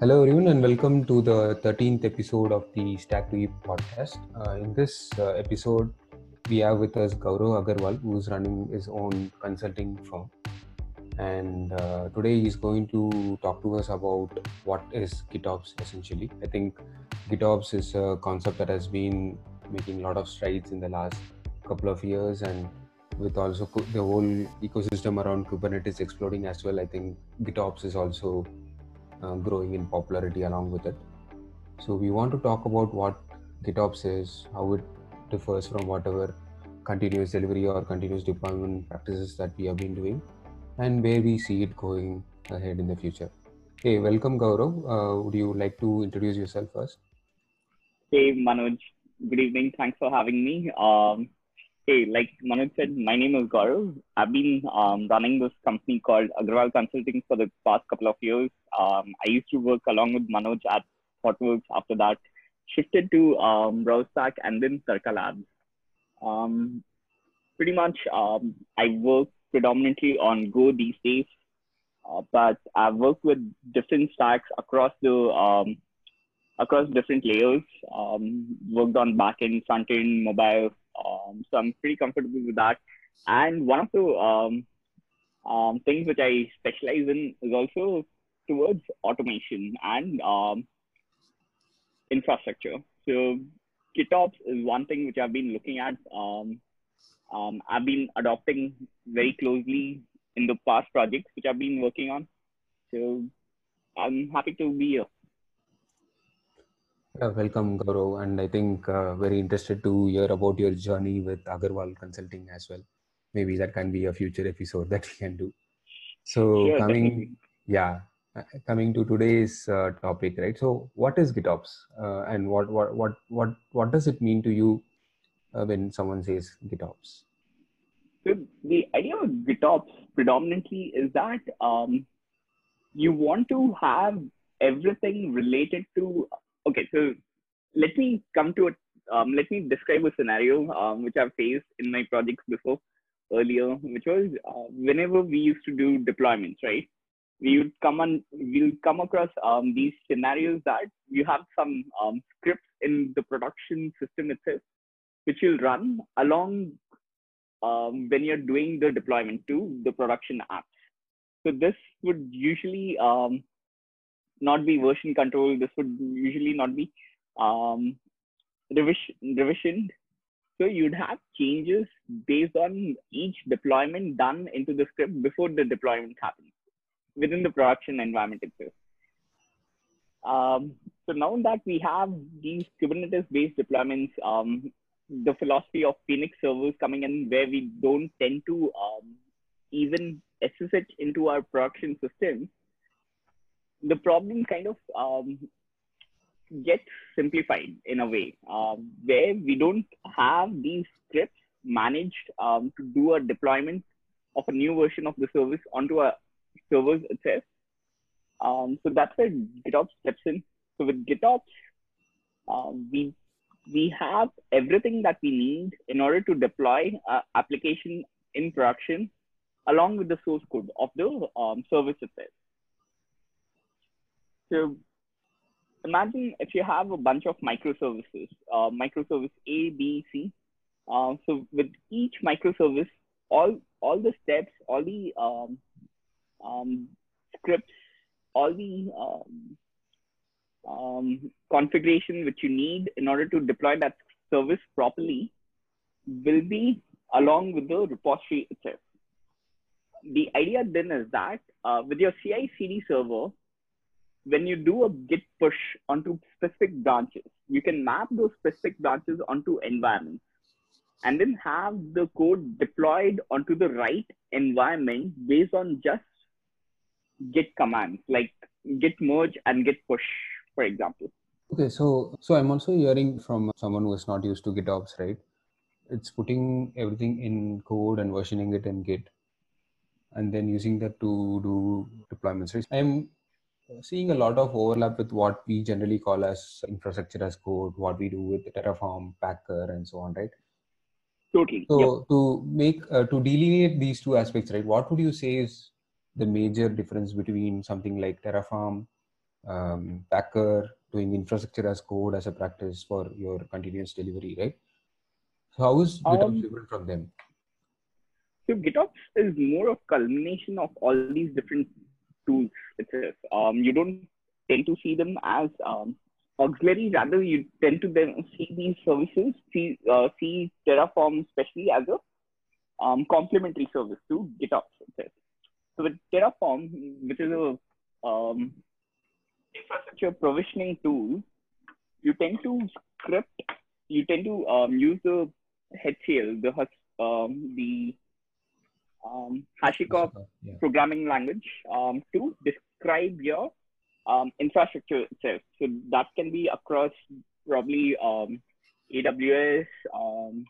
Hello, everyone, and welcome to the 13th episode of the Stack to podcast. Uh, in this uh, episode, we have with us Gaurav Agarwal, who is running his own consulting firm. And uh, today he's going to talk to us about what is GitOps essentially. I think GitOps is a concept that has been making a lot of strides in the last couple of years, and with also the whole ecosystem around Kubernetes exploding as well, I think GitOps is also uh, growing in popularity along with it. So we want to talk about what GitOps is, how it differs from whatever continuous delivery or continuous deployment practices that we have been doing, and where we see it going ahead in the future. Hey, welcome Gaurav. Uh, would you like to introduce yourself first? Hey Manoj, good evening. Thanks for having me. Um, Hey, like Manoj said, my name is Gaurav. I've been um, running this company called Agarwal Consulting for the past couple of years. Um, I used to work along with Manoj at Thoughtworks. After that, shifted to um, BrowserStack and then Tarka Labs. Um, pretty much, um, I work predominantly on Go these days, uh, but I've worked with different stacks across the um, across different layers. Um, worked on backend, frontend, mobile, um, so I'm pretty comfortable with that. And one of the um, um, things which I specialize in is also towards automation and um, infrastructure. So GitOps is one thing which I've been looking at. Um, I've been adopting very closely in the past projects which I've been working on. So I'm happy to be here. Yeah, welcome, Gaurav. And I think uh, very interested to hear about your journey with Agarwal Consulting as well. Maybe that can be a future episode that we can do. So Sure, coming, definitely. yeah, uh, coming to today's uh, topic, right? So what is GitOps, uh, and what what what what what does it mean to you uh, when someone says GitOps? So the idea of GitOps predominantly is that um, you want to have everything related to okay, so let me come to it. Um, let me describe a scenario um, which I've faced in my projects before earlier, which was uh, whenever we used to do deployments, right? We would come on, we'll come across um, these scenarios that you have some um, scripts in the production system itself, which will run along um, when you're doing the deployment to the production apps. So this would usually um, not be version control. This would usually not be um, revision. So you'd have changes based on each deployment done into the script before the deployment happens within the production environment itself. Um, so now that we have these Kubernetes-based deployments, um, the philosophy of Phoenix servers coming in where we don't tend to um, even SSH into our production systems, the problem kind of um, gets simplified in a way uh, where we don't have these scripts managed um, to do a deployment of a new version of the service onto a servers itself. Um, so that's where GitOps steps in. So with GitOps, uh, we we have everything that we need in order to deploy an application in production along with the source code of the um, service itself. So imagine if you have a bunch of microservices, uh, microservice A, B, C. Uh, so with each microservice, all all the steps, all the um, um, scripts, all the um, um, configuration which you need in order to deploy that service properly will be along with the repository itself. The idea then is that uh, with your CI/CD server, when you do a git push onto specific branches, you can map those specific branches onto environments and then have the code deployed onto the right environment based on just git commands like git merge and git push, for example. Okay, so so I'm also hearing from someone who is not used to GitOps, right? It's putting everything in code and versioning it in Git, and then using that to do deployments. Right? I'm seeing a lot of overlap with what we generally call as infrastructure as code, what we do with Terraform, Packer, and so on, right? Totally. So Yep. to make uh, to delineate these two aspects, right? What would you say is the major difference between something like Terraform um, Packer doing infrastructure as code as a practice for your continuous delivery, right? So how is GitOps um, different from them? So GitOps is more of culmination of all these different tools itself. Um, you don't tend to see them as um, auxiliary, rather you tend to then see these services, see, uh, see Terraform especially as a um, complementary service to GitOps. So with Terraform, which is a um, infrastructure provisioning tool, you tend to script, you tend to um, use the HCL, the um, the um, HashiCorp yeah. programming language um, to describe your um, infrastructure itself. So that can be across probably um, AWS, um,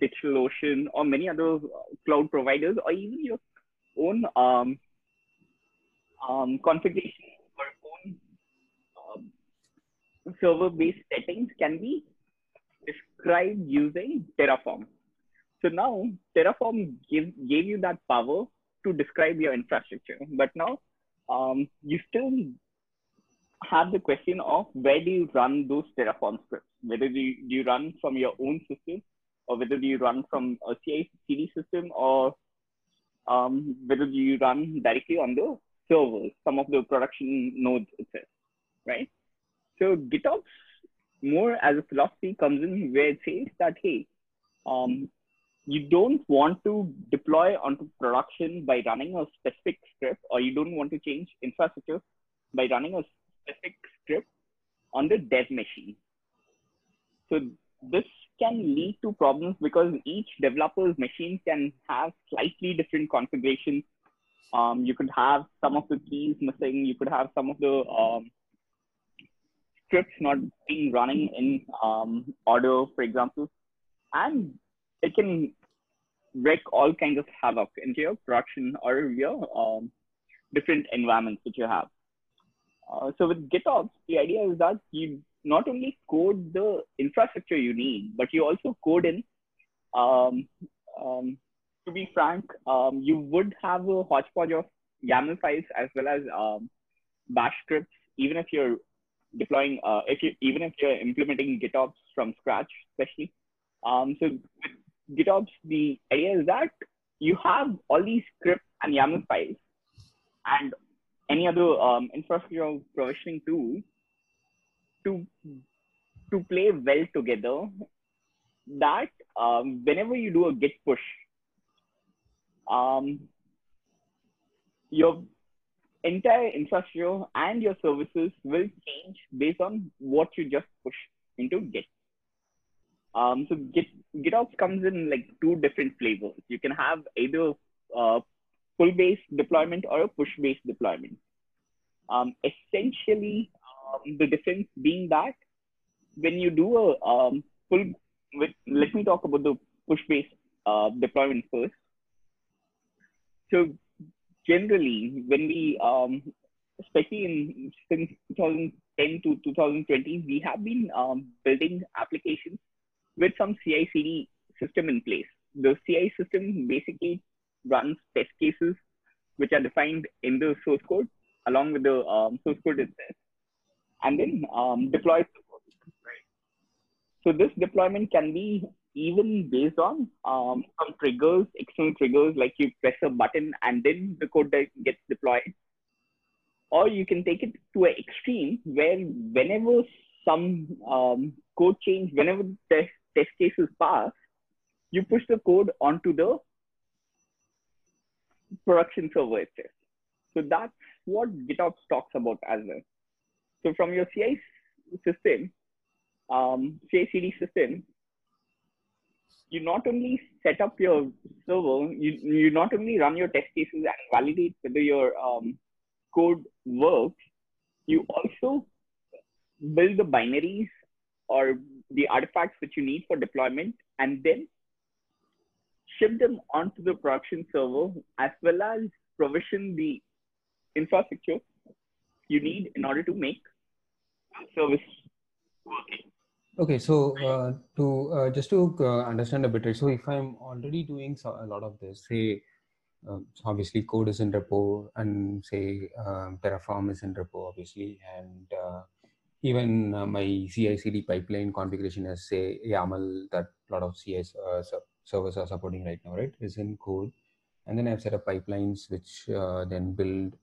DigitalOcean, or many other cloud providers, or even your own um, um, configuration or own um, server-based settings can be described using Terraform. So now Terraform give, gave you that power to describe your infrastructure, but now um, you still have the question of where do you run those Terraform scripts? Whether do you, do you run from your own system, or whether do you run from a CI/CD system, or um, whether do you run directly on the servers, some of the production nodes itself, right? So GitOps more as a philosophy comes in where it says that, hey, um, you don't want to deploy onto production by running a specific script, or you don't want to change infrastructure by running a specific script on the dev machine. So this can lead to problems because each developer's machine can have slightly different configurations. Um, you could have some of the keys missing. You could have some of the um, scripts not being running in um, order, for example, and it can wreak all kinds of havoc into your production or your um, different environments that you have. Uh, so with GitOps, the idea is that you not only code the infrastructure you need, but you also code in. Um, um, to be frank, um, you would have a hodgepodge of YAML files as well as um, bash scripts, even if you're deploying, uh, if you even if you're implementing GitOps from scratch, especially. Um, so with GitOps, the idea is that you have all these scripts and YAML files and any other um, infrastructure provisioning tool to to play well together. That um, whenever you do a Git push, um, your entire infrastructure and your services will change based on what you just push into Git. Um, so Git GitOps comes in like two different flavors. You can have either uh, pull-based deployment or a push-based deployment. Um, essentially, um, the difference being that when you do a um, pull, with, let me talk about the push-based uh, deployment first. So generally, when we, um, especially in since 2010 to 2020, we have been um, building applications with some CI/CD system in place. The CI system basically runs test cases which are defined in the source code along with the um, source code itself, and then um, deploys. So this deployment can be even based on um, some triggers, external triggers, like you press a button and then the code gets deployed. Or you can take it to an extreme where whenever some um, code change, whenever the test cases pass, you push the code onto the production server itself. So that's what GitOps talks about as well. So from your CI system, um, CI/CD system, you not only set up your server, you, you not only run your test cases and validate whether your um, code works, you also build the binaries or the artifacts which you need for deployment and then ship them onto the production server as well as provision the infrastructure you need in order to make service working. Okay, so uh, to uh, just to uh, understand a bit, so if I'm already doing so, a lot of this, say uh, so obviously code is in repo and say um, Terraform is in repo, obviously, and uh, even uh, my CI/CD pipeline configuration as say YAML that a lot of CI uh, servers are supporting right now, right, is in code, and then I've set up pipelines which uh, then build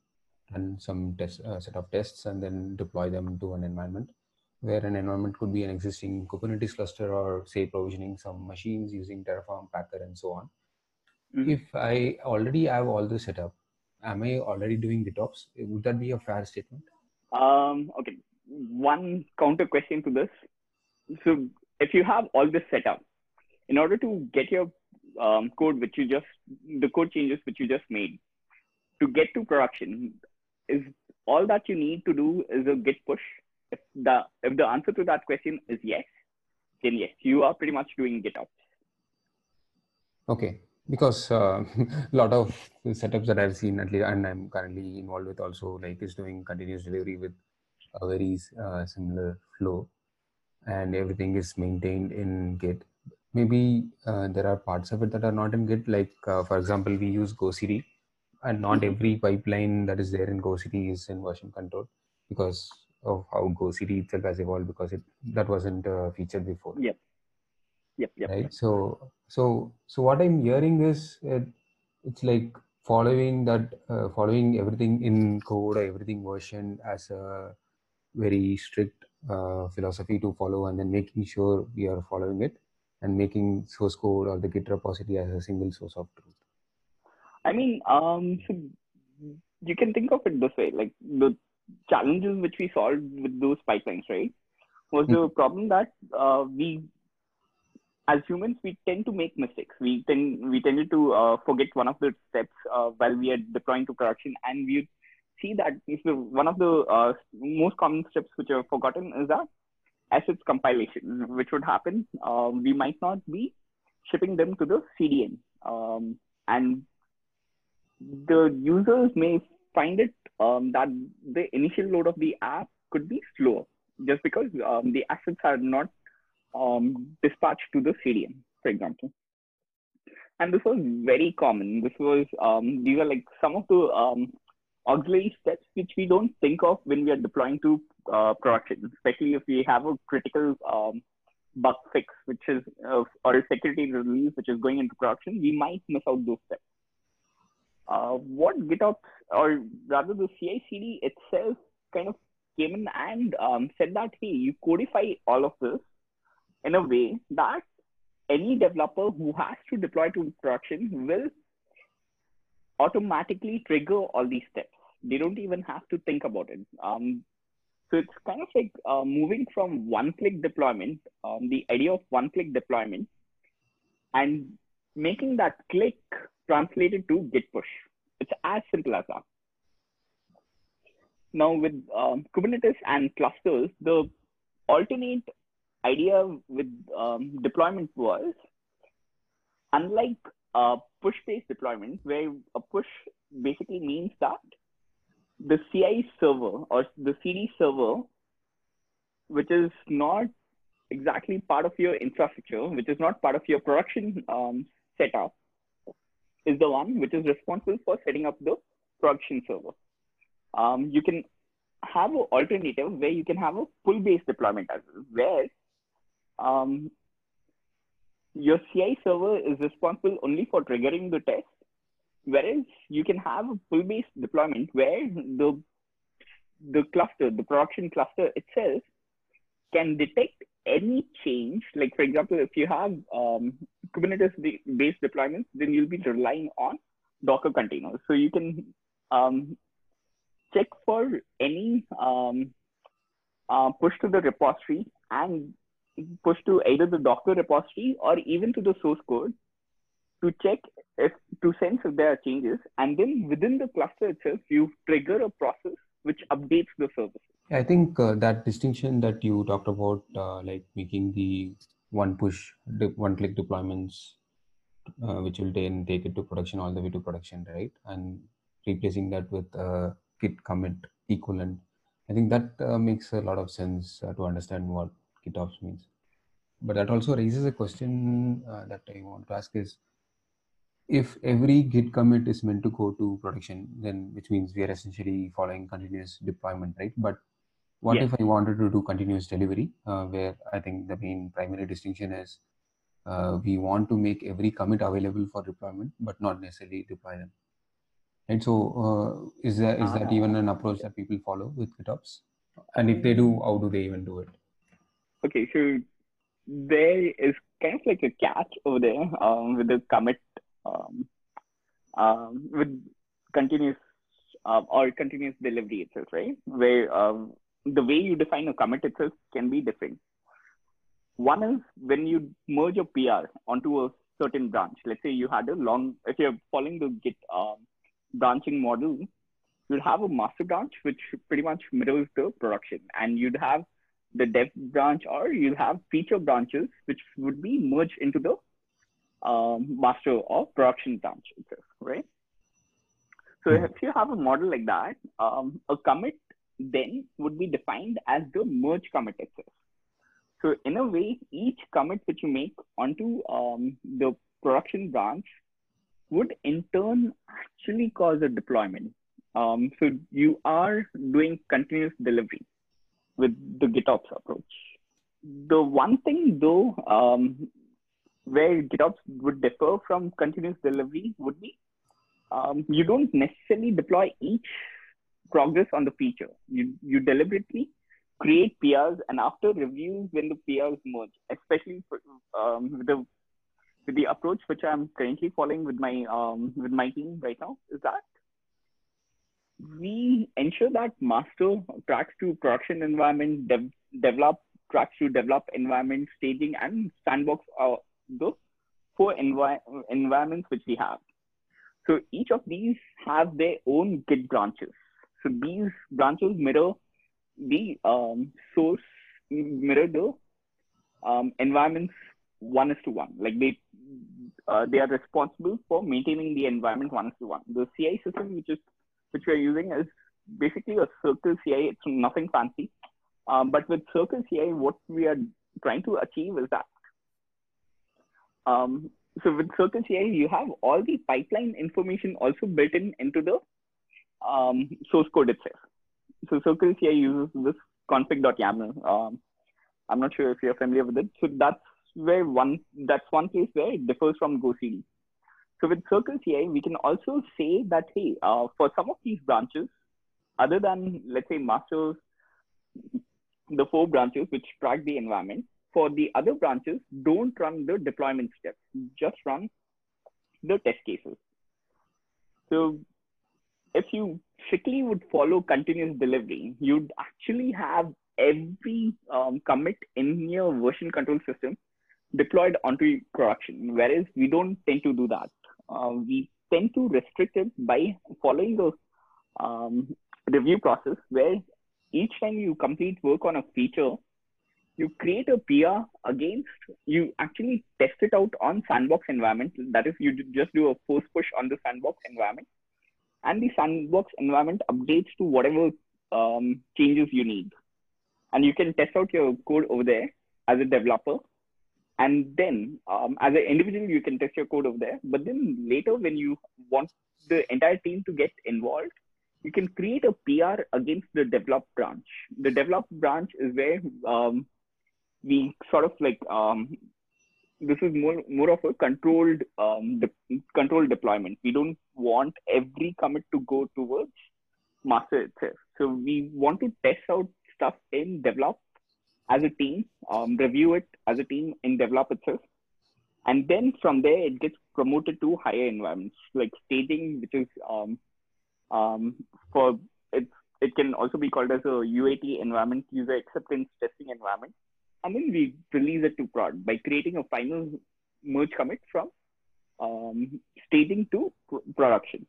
and some test uh, set of tests and then deploy them to an environment where an environment could be an existing Kubernetes cluster or say provisioning some machines using Terraform, Packer, and so on. Mm-hmm. If I already have all this set up, am I already doing GitOps? Would that be a fair statement? Um, okay. One counter question to this. So if you have all this set up, in order to get your um, code which you just the code changes which you just made to get to production is all that you need to do is a git push. If the if the answer to that question is yes then yes you are pretty much doing gitops okay. Because a uh, lot of setups that i've seen at least and i'm currently involved with also like is doing continuous delivery with a very uh, similar flow and everything is maintained in git maybe uh, there are parts of it that are not in git like uh, for example we use gocd and not mm-hmm. every pipeline that is there in GoCD is in version control because of how GoCD itself has evolved because it that wasn't uh, featured before. Yep. Yep. Yep. Right. So so so what I'm hearing is it, it's like following that uh, following everything in code or everything version as a very strict uh, philosophy to follow and then making sure we are following it and making source code or the git repository as a single source of truth I mean, um, so you can think of it this way: like the challenges which we solved with those pipelines, right, was mm-hmm. the problem that uh, we, as humans, we tend to make mistakes. We tend we tended to uh, forget one of the steps uh, while we are deploying to production, and we see that the, one of the uh, most common steps which are forgotten is that assets compilation, which would happen. Um, we might not be shipping them to the CDN. Um, and the users may find it um, that the initial load of the app could be slower just because um, the assets are not um, dispatched to the CDN, for example. And this was very common. This was um, these are like some of the um, auxiliary steps which we don't think of when we are deploying to uh, production, especially if we have a critical um, bug fix, which is uh, or a security release which is going into production. We might miss out those steps uh, what GitOps, or rather the CI/CD itself, kind of came in and um, said that hey, you codify all of this in a way that any developer who has to deploy to production will automatically trigger all these steps. They don't even have to think about it. Um, so it's kind of like uh, moving from one-click deployment, um, the idea of one-click deployment, and making that click translated to git push. It's as simple as that. Now with um, Kubernetes and clusters, the alternate idea with um, deployment was unlike a push-based deployment, where a push basically means that the CI server or the CD server, which is not exactly part of your infrastructure, which is not part of your production um, setup, is the one which is responsible for setting up the production server. Um, you can have an alternative where you can have a pull-based deployment as well, where um, your CI server is responsible only for triggering the test, whereas you can have a pull-based deployment where the the cluster, the production cluster itself, can detect any change. Like for example, if you have um, Kubernetes-based deployments, then you'll be relying on Docker containers. So you can um, check for any um, uh, push to the repository and push to either the Docker repository or even to the source code to check if to sense if there are changes. And then within the cluster itself, you trigger a process which updates the service. I think uh, that distinction that you talked about, uh, like making the one push, one click deployments, uh, which will then take it to production all the way to production, right? And replacing that with a git commit equivalent. I think that uh, makes a lot of sense uh, to understand what GitOps means. But that also raises a question uh, that I want to ask is, if every Git commit is meant to go to production, then which means we are essentially following continuous deployment, right? But what Yes. if I wanted to do continuous delivery, uh, where I think the main primary distinction is uh, we want to make every commit available for deployment, but not necessarily deploy them. Right. So, uh, is that is that Ah. even an approach that people follow with GitOps? And if they do, how do they even do it? Okay, so there is kind of like a catch over there um, with the commit um, um, with continuous uh, or continuous delivery itself, right? Where um, the way you define a commit itself can be different. One is when you merge a PR onto a certain branch. Let's say you had a long, if you're following the Git um, branching model, you'd have a master branch which pretty much mirrors the production, and you'd have the dev branch or you'll have feature branches which would be merged into the um, master or production branch right? So Mhm. if you have a model like that, um, a commit then would be defined as the merge commit itself. So in a way, each commit which you make onto um, the production branch would in turn actually cause a deployment. Um, so you are doing continuous delivery with the GitOps approach. The one thing though, um, where GitOps would differ from continuous delivery would be um, you don't necessarily deploy each progress on the feature. You, you deliberately create PRs and after reviews when the PRs merge, especially for, um, with the with the approach which I'm currently following with my um, with my team right now is that we ensure that master tracks to production environment, dev, develop tracks to develop environment, staging, and sandbox are the four envi- environments which we have. So each of these have their own Git branches. So these branches mirror the um, source, mirror the um, environments one is to one. Like they uh, they are responsible for maintaining the environment one is to one. The CI system, which is which we are using, is basically a Circle CI. It's nothing fancy, um, but with Circle CI, what we are trying to achieve is that. Um, so with Circle CI, you have all the pipeline information also built in into the um, source code itself. So Circle CI uses this config.yaml. Um, I'm not sure if you're familiar with it. So that's where one that's one place where it differs from GoCD. So with Circle CI, we can also say that hey, uh, for some of these branches, other than let's say masters, the four branches which track the environment, for the other branches, don't run the deployment steps. Just run the test cases. So if you strictly would follow continuous delivery, you'd actually have every um, commit in your version control system deployed onto production, whereas we don't tend to do that. Uh, we tend to restrict it by following the um, review process where each time you complete work on a feature, you create a PR against, you actually test it out on sandbox environment. That is, you just do a force push on the sandbox environment and the sandbox environment updates to whatever um, changes you need. And you can test out your code over there as a developer. And then um, as an individual, you can test your code over there. But then later, when you want the entire team to get involved, you can create a PR against the develop branch. The develop branch is where um, we sort of like um, this is more more of a controlled um, de- controlled deployment. We don't want every commit to go towards master itself. So we want to test out stuff in develop as a team, um, review it as a team in develop itself, and then from there it gets promoted to higher environments like staging, which is um, um, for it's it can also be called as a UAT environment, user acceptance testing environment and mean, we release it to prod by creating a final merge commit from um, staging to production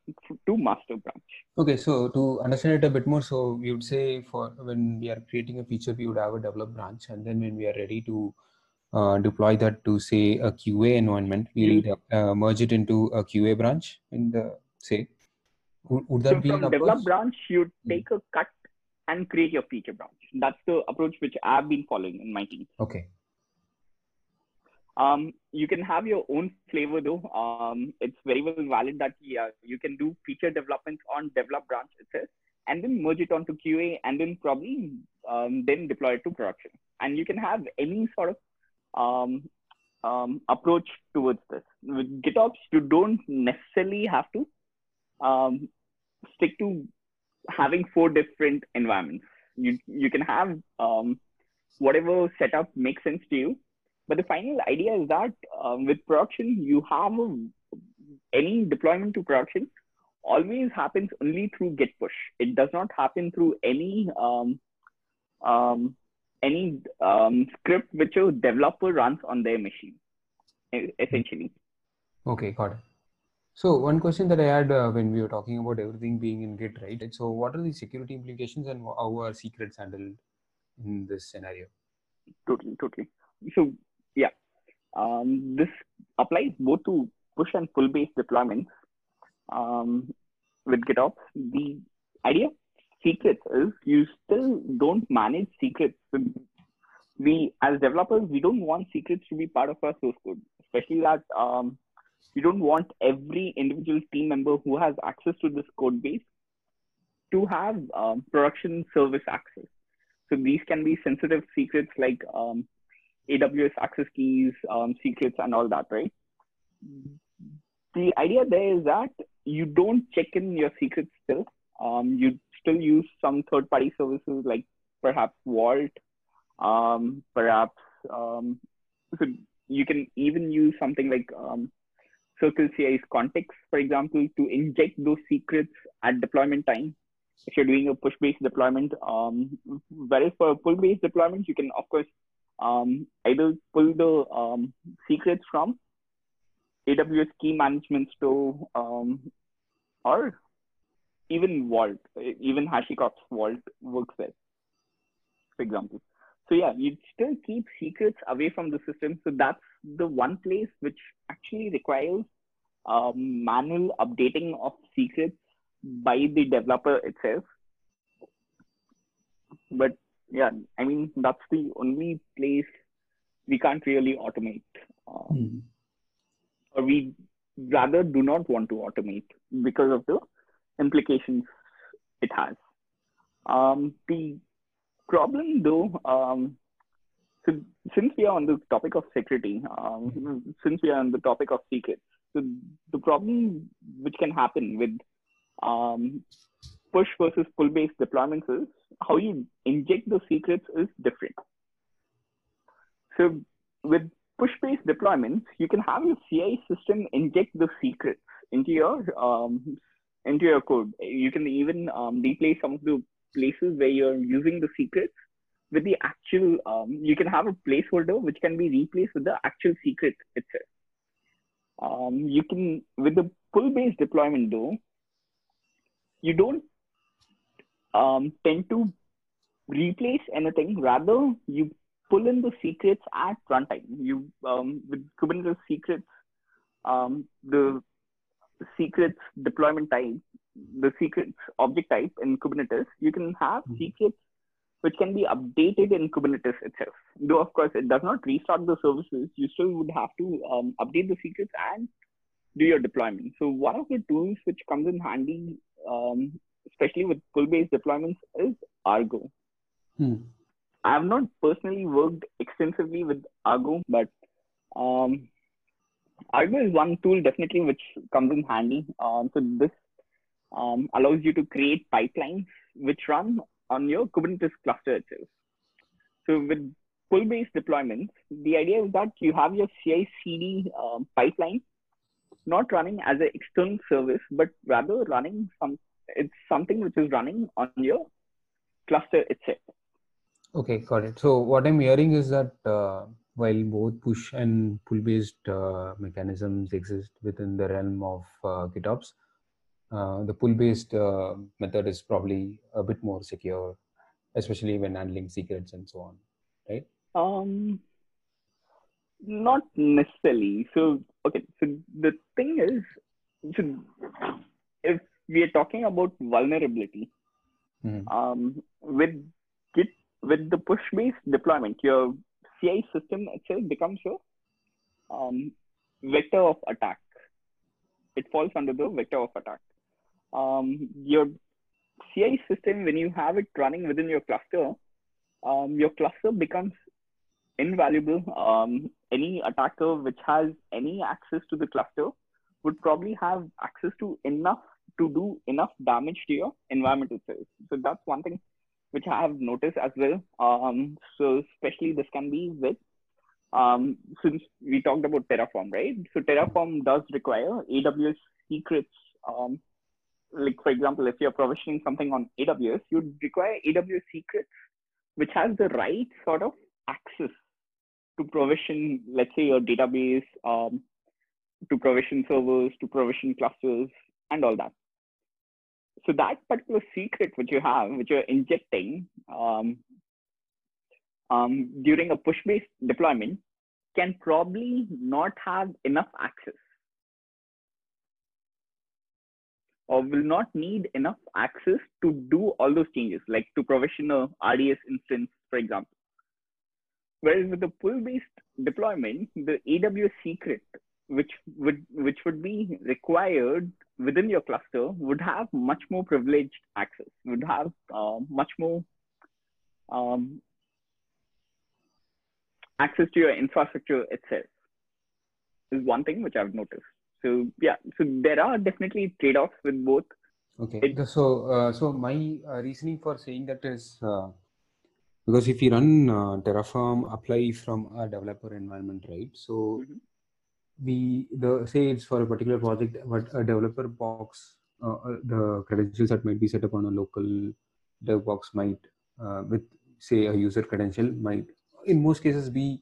to master branch. Okay, so to understand it a bit more, so we would say for when we are creating a feature, we would have a develop branch, and then when we are ready to uh, deploy that to say a QA environment, we will uh, merge it into a QA branch in the say. Would, would that so be from develop branch, you take a cut and create your feature branch. That's the approach which I've been following in my team. Okay. Um, you can have your own flavor though. Um, it's very well valid that yeah, you can do feature development on develop branch itself and then merge it onto QA and then probably um, then deploy it to production. And you can have any sort of um, um, approach towards this. With GitOps, you don't necessarily have to um, stick to having four different environments. You you can have um, whatever setup makes sense to you. But the final idea is that um, with production, you have a, any deployment to production always happens only through git push. It does not happen through any um, um, any um, script which a developer runs on their machine, essentially. Okay, got it. So one question that I had uh, when we were talking about everything being in Git, right? So what are the security implications and how are secrets handled in this scenario? Totally, totally. So yeah, um, this applies both to push and pull based deployments. Um, with GitOps, the idea secrets is you still don't manage secrets. We as developers, we don't want secrets to be part of our source code, especially that um, you don't want every individual team member who has access to this code base to have um, production service access. So these can be sensitive secrets like um, AWS access keys, um, secrets, and all that, right? The idea there is that you don't check in your secrets still. Um, you still use some third-party services like perhaps Vault, um, perhaps um, so you can even use something like Circle CI's context, for example, to inject those secrets at deployment time. If you're doing a push-based deployment, um, whereas for pull-based deployment, you can of course um, either pull the um, secrets from AWS key management store um, or even Vault, even HashiCorp's Vault works there, for example. So yeah, you still keep secrets away from the system. So that's the one place which actually requires um, manual updating of secrets by the developer itself. But yeah, I mean that's the only place we can't really automate, um, mm. or we rather do not want to automate because of the implications it has. Um, the problem though, um, so since we are on the topic of security, um, since we are on the topic of secrets, so the problem which can happen with um, push versus pull based deployments is how you inject the secrets is different. So with push based deployments, you can have your CI system inject the secrets into your um, into your code. You can even um, replace some of the places where you're using the secrets with the actual. Um, you can have a placeholder which can be replaced with the actual secret itself. Um, you can with the pull based deployment though, you don't um, tend to replace anything. Rather, you pull in the secrets at runtime. You um, with Kubernetes secrets, um, the secrets deployment type, the secrets object type in Kubernetes, you can have mm-hmm. secrets which can be updated in Kubernetes itself. Though of course it does not restart the services, you still would have to um, update the secrets and do your deployment. So one of the tools which comes in handy, um, especially with pull-based deployments, is Argo. Hmm. I have not personally worked extensively with Argo, but um, Argo is one tool definitely which comes in handy. Um, so this um, allows you to create pipelines which run on your Kubernetes cluster itself. So with pull-based deployments, the idea is that you have your CI/CD um, pipeline not running as an external service, but rather running some. It's something which is running on your cluster itself. Okay, got it. So what I'm hearing is that uh, while both push and pull based uh, mechanisms exist within the realm of uh, GitOps, uh, the pull based uh, method is probably a bit more secure, especially when handling secrets and so on, right? Um, not necessarily. So okay, so the thing is, so if we are talking about vulnerability, mm-hmm. um, with with the push-based deployment, your CI system itself becomes your um, vector of attack. It falls under the vector of attack. Um, your CI system, when you have it running within your cluster, um, your cluster becomes invaluable. Um, any attacker which has any access to the cluster would probably have access to enough to do enough damage to your environment itself. So that's one thing which I have noticed as well. Um, so especially this can be with um, since we talked about Terraform, right? So Terraform does require AWS secrets. Um, like for example, if you're provisioning something on AWS, you'd require AWS secrets, which has the right sort of access to provision, let's say your database, um, to provision servers, to provision clusters, and all that. So that particular secret which you have, which you're injecting um, um, during a push-based deployment, can probably not have enough access or will not need enough access to do all those changes, like to provision a RDS instance, for example. Whereas with the pull-based deployment, the AWS secret, which would which would be required within your cluster, would have much more privileged access, would have uh, much more um, access to your infrastructure itself. Is one thing which I've noticed. So yeah, so there are definitely trade-offs with both. Okay. It, so uh, so my uh, reasoning for saying that is uh, because if you run uh, terraform apply from a developer environment right so mm-hmm. we the say it's for a particular project but a developer box uh, uh, the credentials that might be set up on a local dev box might uh, with say a user credential might in most cases be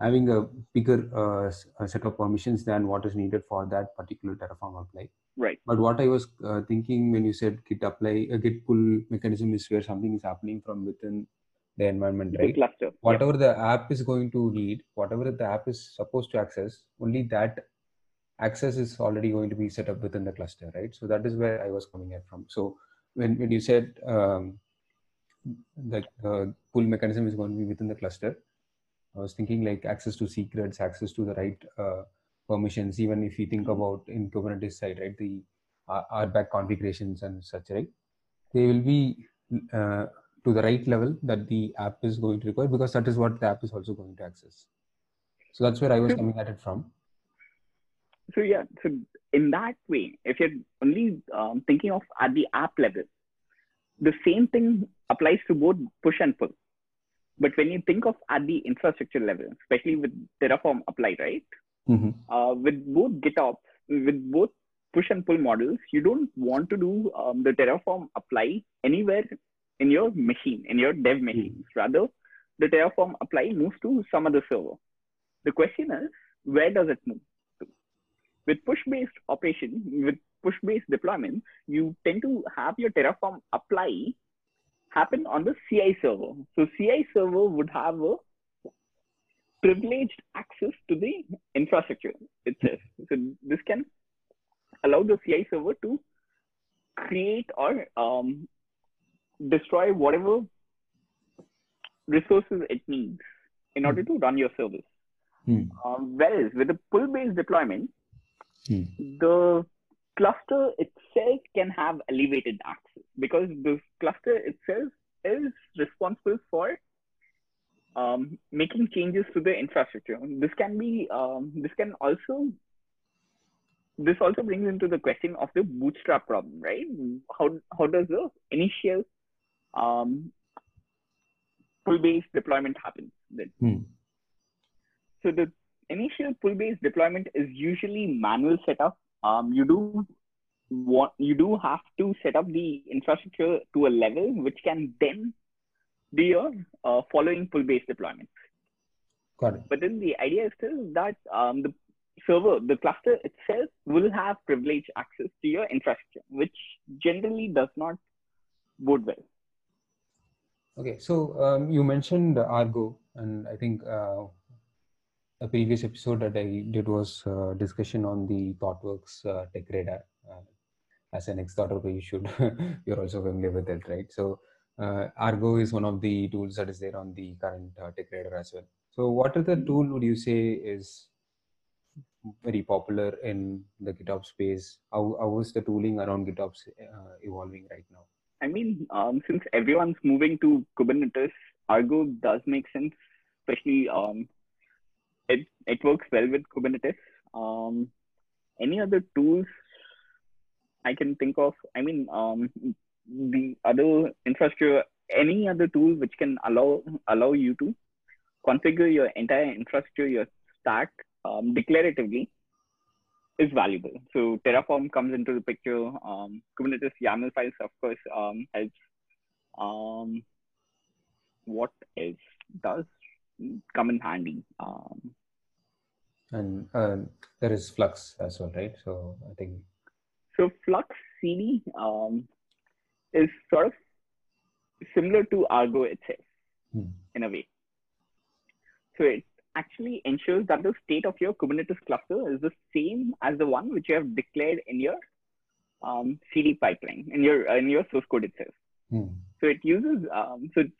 having a bigger uh, set of permissions than what is needed for that particular terraform apply right but what i was uh, thinking when you said git apply a git pull mechanism is where something is happening from within the environment, right? The cluster. Whatever yeah. the app is going to need, whatever the app is supposed to access, only that access is already going to be set up within the cluster, right? So that is where I was coming at from. So when, when you said um, the pull mechanism is going to be within the cluster, I was thinking like access to secrets, access to the right uh, permissions, even if you think mm-hmm. about in Kubernetes side, right? The uh, RBAC configurations and such, right? They will be uh, to the right level that the app is going to require because that is what the app is also going to access. So that's where I was coming at it from. So yeah, so in that way, if you're only um, thinking of at the app level, the same thing applies to both push and pull. But when you think of at the infrastructure level, especially with Terraform apply, right? Mm-hmm. Uh, with both GitOps, with both push and pull models, you don't want to do um, the Terraform apply anywhere in your machine, in your dev machines. Mm. Rather, the Terraform apply moves to some other server. The question is, where does it move to? With push-based operation, with push-based deployments, you tend to have your Terraform apply happen on the CI server. So CI server would have a privileged access to the infrastructure itself. So this can allow the CI server to create or um, destroy whatever resources it needs in order to run your service. Hmm. Um, whereas with a pull-based deployment, hmm. the cluster itself can have elevated access because the cluster itself is responsible for um, making changes to the infrastructure. This can be, um, this can also, this also brings into the question of the bootstrap problem, right? How, how does the initial um, pull-based deployment happen then. Hmm. So the initial pull-based deployment is usually manual setup. Um, you do want you do have to set up the infrastructure to a level which can then do your uh, following pull-based deployment. Got it. But then the idea is still that um, the server, the cluster itself, will have privileged access to your infrastructure, which generally does not bode well. Okay, so um, you mentioned Argo, and I think uh, a previous episode that I did was uh, discussion on the ThoughtWorks uh, Tech Radar. Uh, as an ex-developer, you should you're also familiar with it, right? So uh, Argo is one of the tools that is there on the current uh, Tech Radar as well. So what are the tool would you say is very popular in the GitOps space. How, how is the tooling around GitOps uh, evolving right now? I mean, um, since everyone's moving to Kubernetes, Argo does make sense, especially um, it, it works well with Kubernetes. Um, any other tools I can think of? I mean, um, the other infrastructure, any other tool which can allow allow you to configure your entire infrastructure, your stack um, declaratively is valuable. So Terraform comes into the picture. Um, Kubernetes YAML files, of course, um, helps. Um, what else does come in handy? Um, and uh, there is Flux as well, right? So I think. So Flux CD um, is sort of similar to Argo itself hmm. in a way. So it actually ensures that the state of your Kubernetes cluster is the same as the one which you have declared in your um, CD pipeline in your in your source code itself. Hmm. So it uses um, so it's,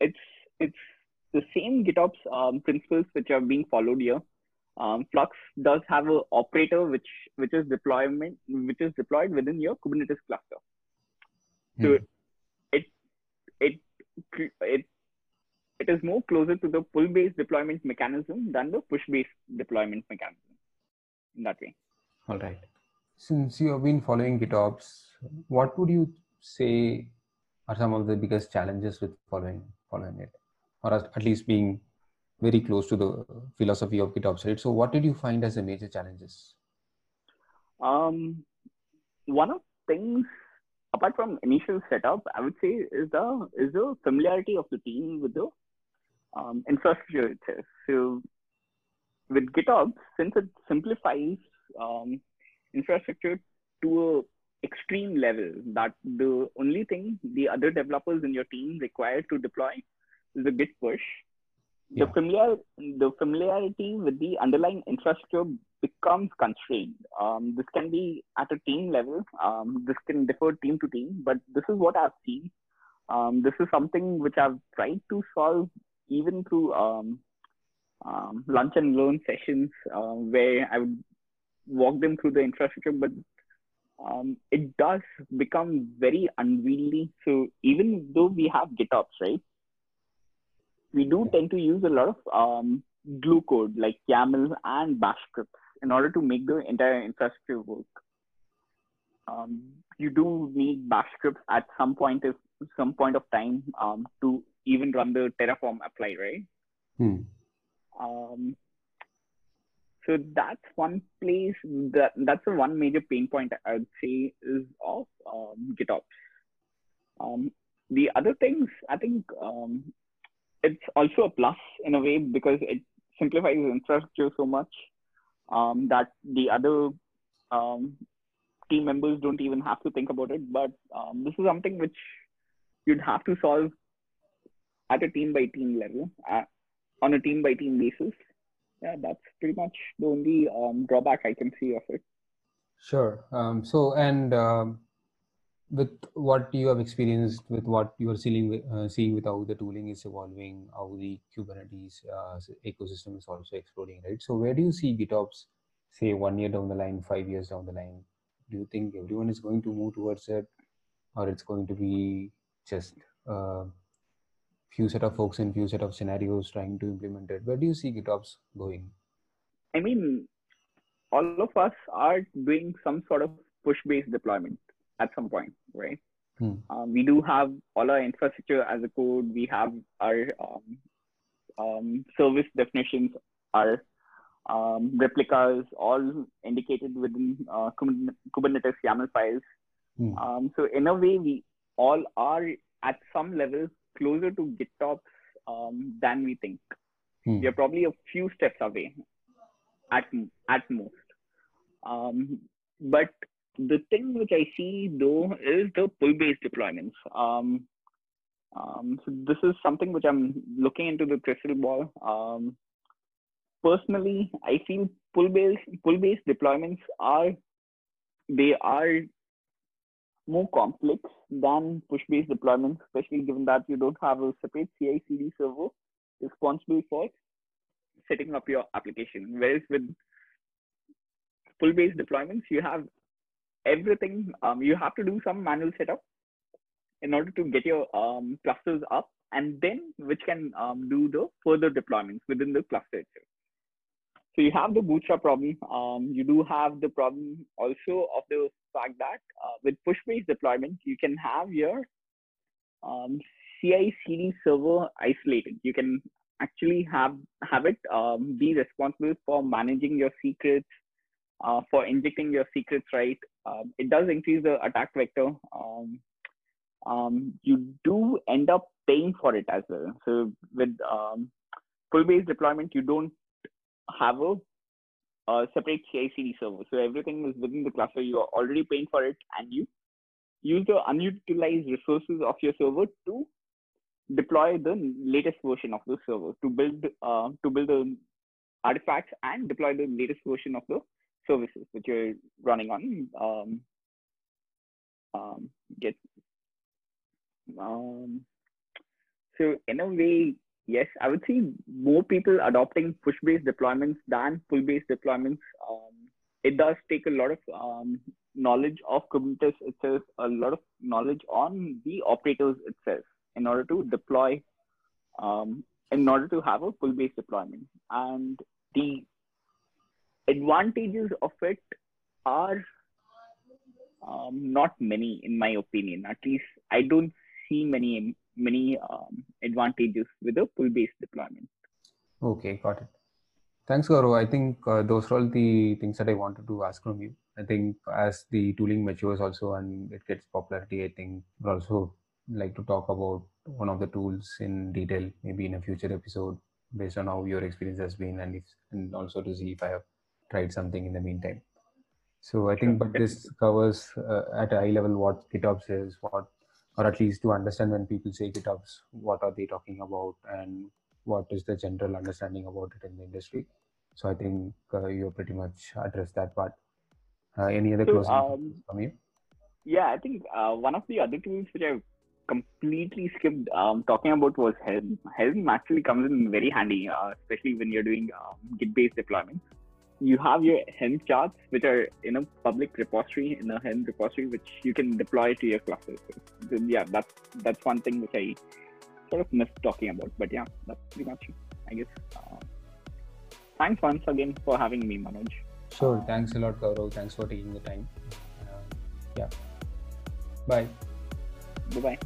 it's it's the same GitOps um, principles which are being followed here. Um, Flux does have an operator which which is deployment which is deployed within your Kubernetes cluster. So hmm. it it it it is more closer to the pull-based deployment mechanism than the push-based deployment mechanism in that way. All right. Since you have been following GitOps, what would you say are some of the biggest challenges with following following it, or at least being very close to the philosophy of GitOps? So, what did you find as the major challenges? Um, one of things apart from initial setup, I would say is the is the familiarity of the team with the um, infrastructure itself. So with GitOps, since it simplifies um, infrastructure to a extreme level that the only thing the other developers in your team require to deploy is a git push. Yeah. The familiar the familiarity with the underlying infrastructure becomes constrained. Um, this can be at a team level. Um, this can differ team to team, but this is what I've seen. Um, this is something which I've tried to solve even through um, um, lunch and learn sessions uh, where I would walk them through the infrastructure, but um, it does become very unwieldy. So even though we have GitOps, right, we do tend to use a lot of um, glue code like YAML and Bash scripts in order to make the entire infrastructure work. Um, you do need Bash scripts at some point if some point of time um, to even run the Terraform apply, right? Hmm. Um, so that's one place that that's the one major pain point I would say is of um, GitOps. Um, the other things I think um, it's also a plus in a way because it simplifies infrastructure so much um, that the other um, team members don't even have to think about it. But um, this is something which you'd have to solve at a team by team level, uh, on a team by team basis. Yeah, that's pretty much the only um, drawback I can see of it. Sure. Um, so, and um, with what you have experienced, with what you are seeing with, uh, seeing with how the tooling is evolving, how the Kubernetes uh, ecosystem is also exploding, right? So, where do you see GitOps, say, one year down the line, five years down the line? Do you think everyone is going to move towards it, or it's going to be just uh, few set of folks and few set of scenarios trying to implement it where do you see gitops going i mean all of us are doing some sort of push based deployment at some point right hmm. um, we do have all our infrastructure as a code we have our um, um, service definitions our um, replicas all indicated within uh, kubernetes yaml files hmm. Um, so in a way we all are at some level closer to GitOps um, than we think. Hmm. We are probably a few steps away at at most. Um, but the thing which I see though is the pull-based deployments. Um, um, so this is something which I'm looking into the crystal ball. Um, personally, I feel pull-based pull-based deployments are they are more complex than push-based deployments, especially given that you don't have a separate CI/CD server responsible for setting up your application. Whereas with pull-based deployments, you have everything. Um, you have to do some manual setup in order to get your um, clusters up, and then which can um, do the further deployments within the cluster itself. So you have the bootstrap problem. Um, you do have the problem also of the fact that uh, with push-based deployment, you can have your um, CI/CD server isolated. You can actually have have it um, be responsible for managing your secrets, uh, for injecting your secrets right. Um, it does increase the attack vector. Um, um, you do end up paying for it as well. So with um, pull-based deployment, you don't have a, a separate CI/CD server. So everything is within the cluster. You are already paying for it, and you use the unutilized resources of your server to deploy the latest version of the server to build uh, to build the artifacts and deploy the latest version of the services that you're running on. Um, um, get um, so in a way, yes, I would see more people adopting push-based deployments than pull-based deployments. Um, it does take a lot of um, knowledge of Kubernetes itself, a lot of knowledge on the operators itself in order to deploy, um, in order to have a pull-based deployment. And the advantages of it are um, not many, in my opinion. At least I don't see many many um, advantages with a pull-based deployment. Okay, got it. Thanks, Gaurav. I think uh, those are all the things that I wanted to ask from you. I think as the tooling matures also and it gets popularity, I think we'll also like to talk about one of the tools in detail, maybe in a future episode, based on how your experience has been, and if, and also to see if I have tried something in the meantime. So I think, but this covers uh, at a high level what GitOps is, what or at least to understand when people say GitOps, what are they talking about, and what is the general understanding about it in the industry. So I think uh, you pretty much addressed that part. Uh, any other so, closing um, from you? Yeah, I think uh, one of the other tools which I completely skipped um, talking about was Helm. Helm actually comes in very handy, uh, especially when you're doing um, Git-based deployments you have your Helm charts, which are in a public repository, in a Helm repository, which you can deploy to your cluster. So, yeah, that's that's one thing which I sort of missed talking about. But yeah, that's pretty much it, I guess. Uh, thanks once again for having me, Manoj. Sure. Thanks a lot, Gaurav. Thanks for taking the time. Uh, yeah. Bye. Bye bye.